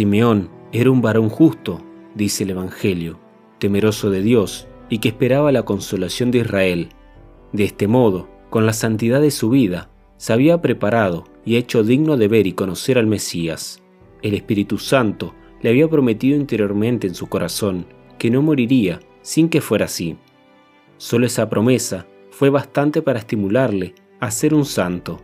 Simeón era un varón justo, dice el Evangelio, temeroso de Dios y que esperaba la consolación de Israel. De este modo, con la santidad de su vida, se había preparado y hecho digno de ver y conocer al Mesías. El Espíritu Santo le había prometido interiormente en su corazón que no moriría sin que fuera así. Solo esa promesa fue bastante para estimularle a ser un santo.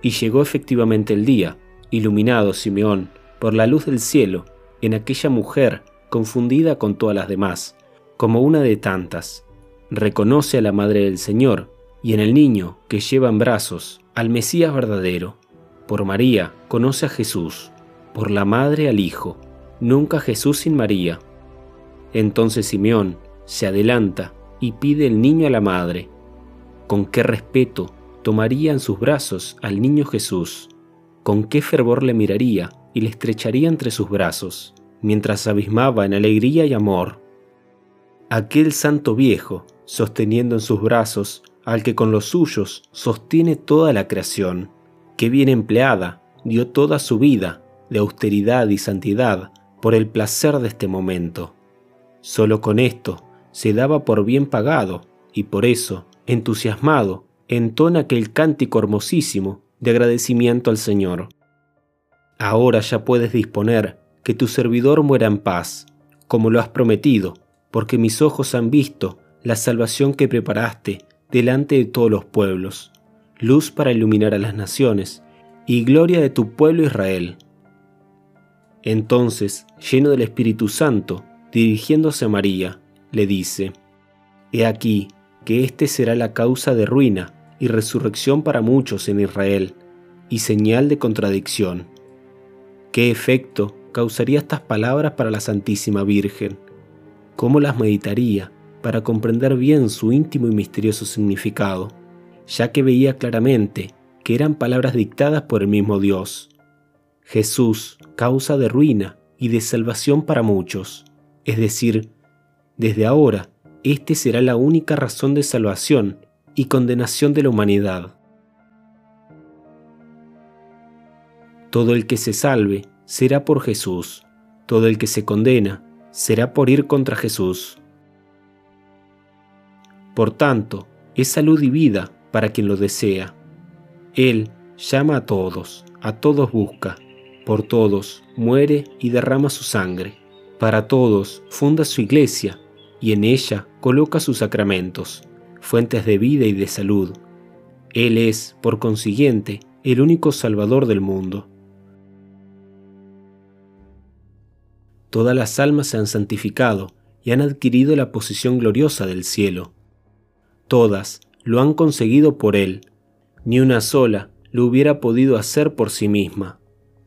Y llegó efectivamente el día, iluminado Simeón por la luz del cielo, en aquella mujer confundida con todas las demás, como una de tantas. Reconoce a la Madre del Señor y en el niño que lleva en brazos al Mesías verdadero. Por María conoce a Jesús, por la Madre al Hijo, nunca Jesús sin María. Entonces Simeón se adelanta y pide el niño a la Madre. Con qué respeto tomaría en sus brazos al niño Jesús, con qué fervor le miraría y le estrecharía entre sus brazos, mientras abismaba en alegría y amor. Aquel santo viejo, sosteniendo en sus brazos al que con los suyos sostiene toda la creación, que bien empleada dio toda su vida de austeridad y santidad por el placer de este momento. Solo con esto se daba por bien pagado y por eso, entusiasmado, entona aquel cántico hermosísimo de agradecimiento al Señor. Ahora ya puedes disponer que tu servidor muera en paz, como lo has prometido, porque mis ojos han visto la salvación que preparaste delante de todos los pueblos, luz para iluminar a las naciones y gloria de tu pueblo Israel. Entonces, lleno del Espíritu Santo, dirigiéndose a María, le dice, He aquí que éste será la causa de ruina y resurrección para muchos en Israel, y señal de contradicción ¿Qué efecto causaría estas palabras para la Santísima Virgen? ¿Cómo las meditaría para comprender bien su íntimo y misterioso significado? Ya que veía claramente que eran palabras dictadas por el mismo Dios. Jesús, causa de ruina y de salvación para muchos. Es decir, desde ahora, este será la única razón de salvación y condenación de la humanidad. Todo el que se salve será por Jesús. Todo el que se condena será por ir contra Jesús. Por tanto, es salud y vida para quien lo desea. Él llama a todos, a todos busca, por todos muere y derrama su sangre, para todos funda su iglesia y en ella coloca sus sacramentos, fuentes de vida y de salud. Él es, por consiguiente, el único Salvador del mundo. Todas las almas se han santificado y han adquirido la posición gloriosa del cielo. Todas lo han conseguido por Él, ni una sola lo hubiera podido hacer por sí misma.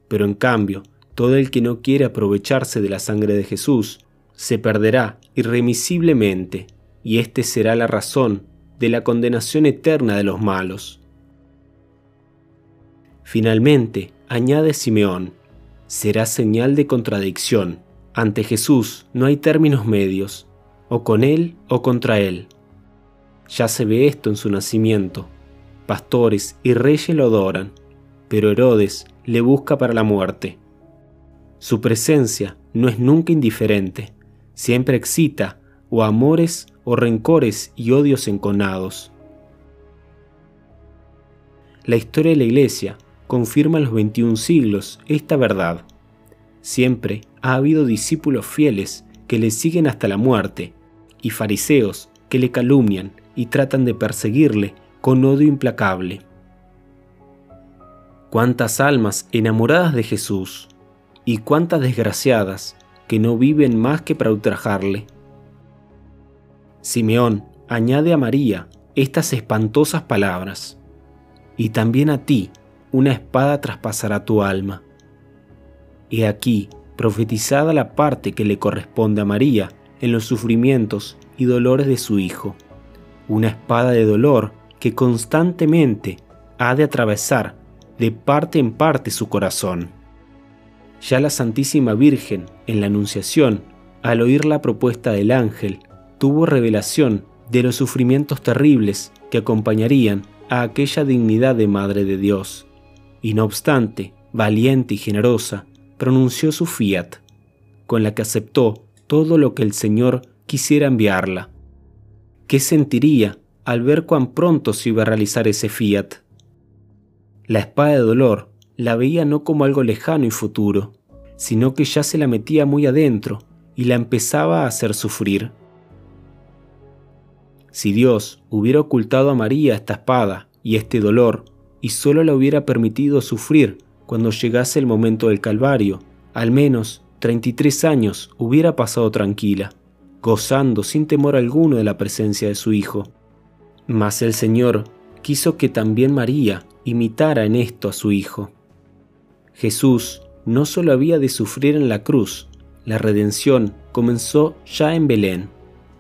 Pero en cambio, todo el que no quiere aprovecharse de la sangre de Jesús, se perderá irremisiblemente, y éste será la razón de la condenación eterna de los malos. Finalmente, añade Simeón, será señal de contradicción ante Jesús no hay términos medios, o con Él o contra Él. Ya se ve esto en su nacimiento. Pastores y reyes lo adoran, pero Herodes le busca para la muerte. Su presencia no es nunca indiferente, siempre excita o amores o rencores y odios enconados. La historia de la Iglesia confirma en los 21 siglos esta verdad. Siempre ha habido discípulos fieles que le siguen hasta la muerte y fariseos que le calumnian y tratan de perseguirle con odio implacable. Cuántas almas enamoradas de Jesús y cuántas desgraciadas que no viven más que para ultrajarle. Simeón añade a María estas espantosas palabras, y también a ti una espada traspasará tu alma. He aquí profetizada la parte que le corresponde a María en los sufrimientos y dolores de su Hijo, una espada de dolor que constantemente ha de atravesar de parte en parte su corazón. Ya la Santísima Virgen, en la Anunciación, al oír la propuesta del ángel, tuvo revelación de los sufrimientos terribles que acompañarían a aquella dignidad de Madre de Dios, y no obstante, valiente y generosa, pronunció su fiat, con la que aceptó todo lo que el Señor quisiera enviarla. ¿Qué sentiría al ver cuán pronto se iba a realizar ese fiat? La espada de dolor la veía no como algo lejano y futuro, sino que ya se la metía muy adentro y la empezaba a hacer sufrir. Si Dios hubiera ocultado a María esta espada y este dolor, y solo la hubiera permitido sufrir cuando llegase el momento del Calvario, al menos 33 años hubiera pasado tranquila, gozando sin temor alguno de la presencia de su Hijo. Mas el Señor quiso que también María imitara en esto a su Hijo. Jesús no solo había de sufrir en la cruz, la redención comenzó ya en Belén,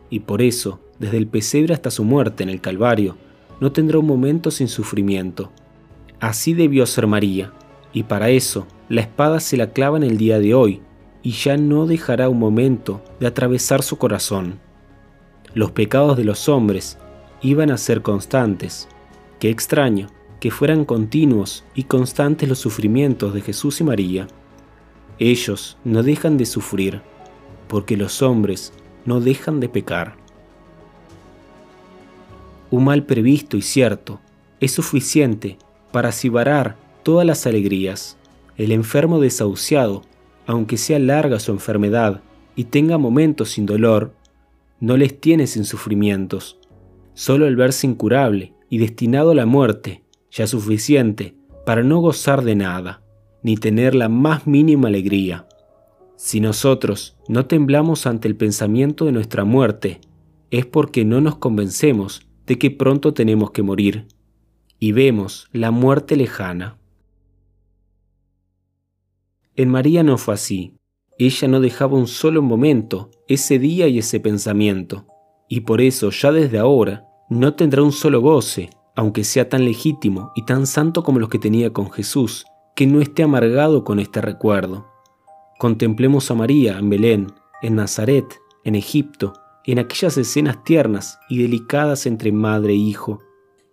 y por eso desde el pesebre hasta su muerte en el Calvario, no tendrá un momento sin sufrimiento. Así debió ser María, y para eso la espada se la clava en el día de hoy, y ya no dejará un momento de atravesar su corazón. Los pecados de los hombres iban a ser constantes. Qué extraño que fueran continuos y constantes los sufrimientos de Jesús y María. Ellos no dejan de sufrir, porque los hombres no dejan de pecar. Un mal previsto y cierto es suficiente para cibarar todas las alegrías. El enfermo desahuciado, aunque sea larga su enfermedad y tenga momentos sin dolor, no les tiene sin sufrimientos. Solo el verse incurable y destinado a la muerte ya suficiente para no gozar de nada, ni tener la más mínima alegría. Si nosotros no temblamos ante el pensamiento de nuestra muerte, es porque no nos convencemos de que pronto tenemos que morir y vemos la muerte lejana. En María no fue así. Ella no dejaba un solo momento ese día y ese pensamiento, y por eso ya desde ahora no tendrá un solo goce, aunque sea tan legítimo y tan santo como los que tenía con Jesús, que no esté amargado con este recuerdo. Contemplemos a María en Belén, en Nazaret, en Egipto, en aquellas escenas tiernas y delicadas entre madre e hijo,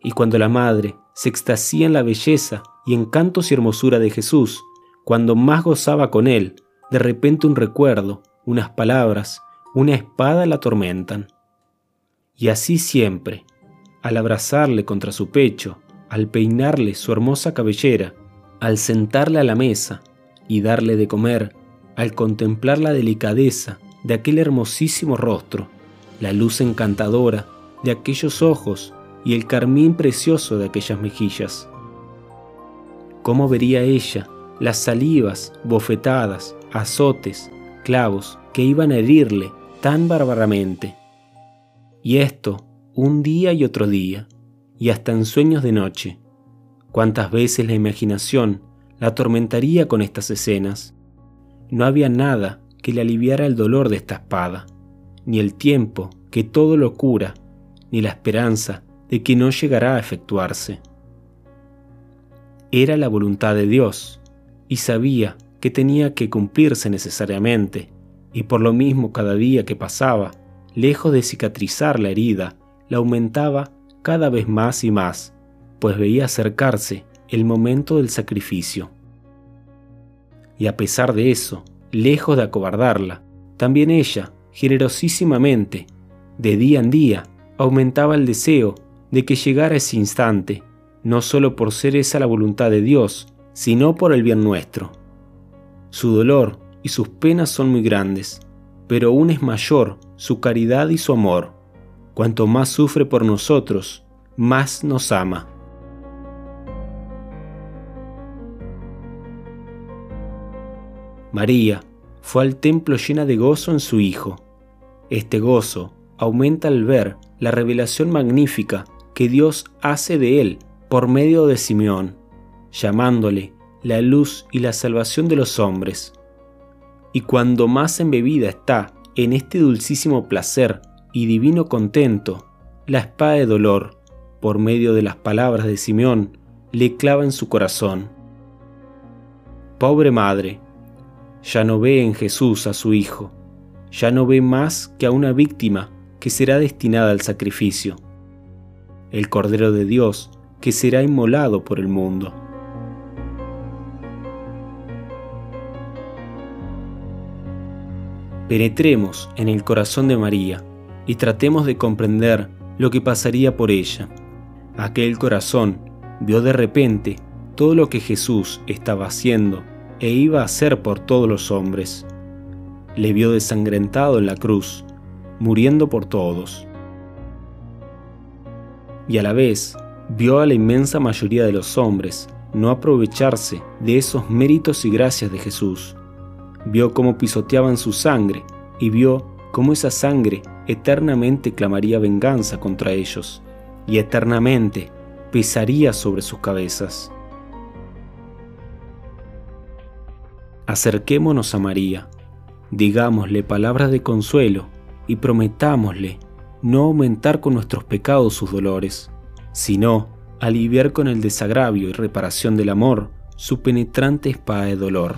y cuando la madre se extasía en la belleza y encantos y hermosura de Jesús, cuando más gozaba con él, de repente un recuerdo, unas palabras, una espada la atormentan. Y así siempre, al abrazarle contra su pecho, al peinarle su hermosa cabellera, al sentarle a la mesa y darle de comer, al contemplar la delicadeza de aquel hermosísimo rostro, la luz encantadora de aquellos ojos y el carmín precioso de aquellas mejillas. ¿Cómo vería ella las salivas, bofetadas, azotes, clavos que iban a herirle tan bárbaramente? Y esto un día y otro día, y hasta en sueños de noche. ¿Cuántas veces la imaginación la atormentaría con estas escenas? No había nada que le aliviara el dolor de esta espada ni el tiempo que todo lo cura, ni la esperanza de que no llegará a efectuarse. Era la voluntad de Dios, y sabía que tenía que cumplirse necesariamente, y por lo mismo cada día que pasaba, lejos de cicatrizar la herida, la aumentaba cada vez más y más, pues veía acercarse el momento del sacrificio. Y a pesar de eso, lejos de acobardarla, también ella generosísimamente, de día en día, aumentaba el deseo de que llegara ese instante, no solo por ser esa la voluntad de Dios, sino por el bien nuestro. Su dolor y sus penas son muy grandes, pero aún es mayor su caridad y su amor. Cuanto más sufre por nosotros, más nos ama. María fue al templo llena de gozo en su Hijo. Este gozo aumenta al ver la revelación magnífica que Dios hace de él por medio de Simeón, llamándole la luz y la salvación de los hombres. Y cuando más embebida está en este dulcísimo placer y divino contento, la espada de dolor, por medio de las palabras de Simeón, le clava en su corazón. Pobre madre, ya no ve en Jesús a su Hijo, ya no ve más que a una víctima que será destinada al sacrificio, el Cordero de Dios que será inmolado por el mundo. Penetremos en el corazón de María y tratemos de comprender lo que pasaría por ella. Aquel corazón vio de repente todo lo que Jesús estaba haciendo e iba a hacer por todos los hombres. Le vio desangrentado en la cruz, muriendo por todos. Y a la vez vio a la inmensa mayoría de los hombres no aprovecharse de esos méritos y gracias de Jesús. Vio cómo pisoteaban su sangre y vio cómo esa sangre eternamente clamaría venganza contra ellos y eternamente pesaría sobre sus cabezas. Acerquémonos a María, digámosle palabras de consuelo y prometámosle no aumentar con nuestros pecados sus dolores, sino aliviar con el desagravio y reparación del amor su penetrante espada de dolor.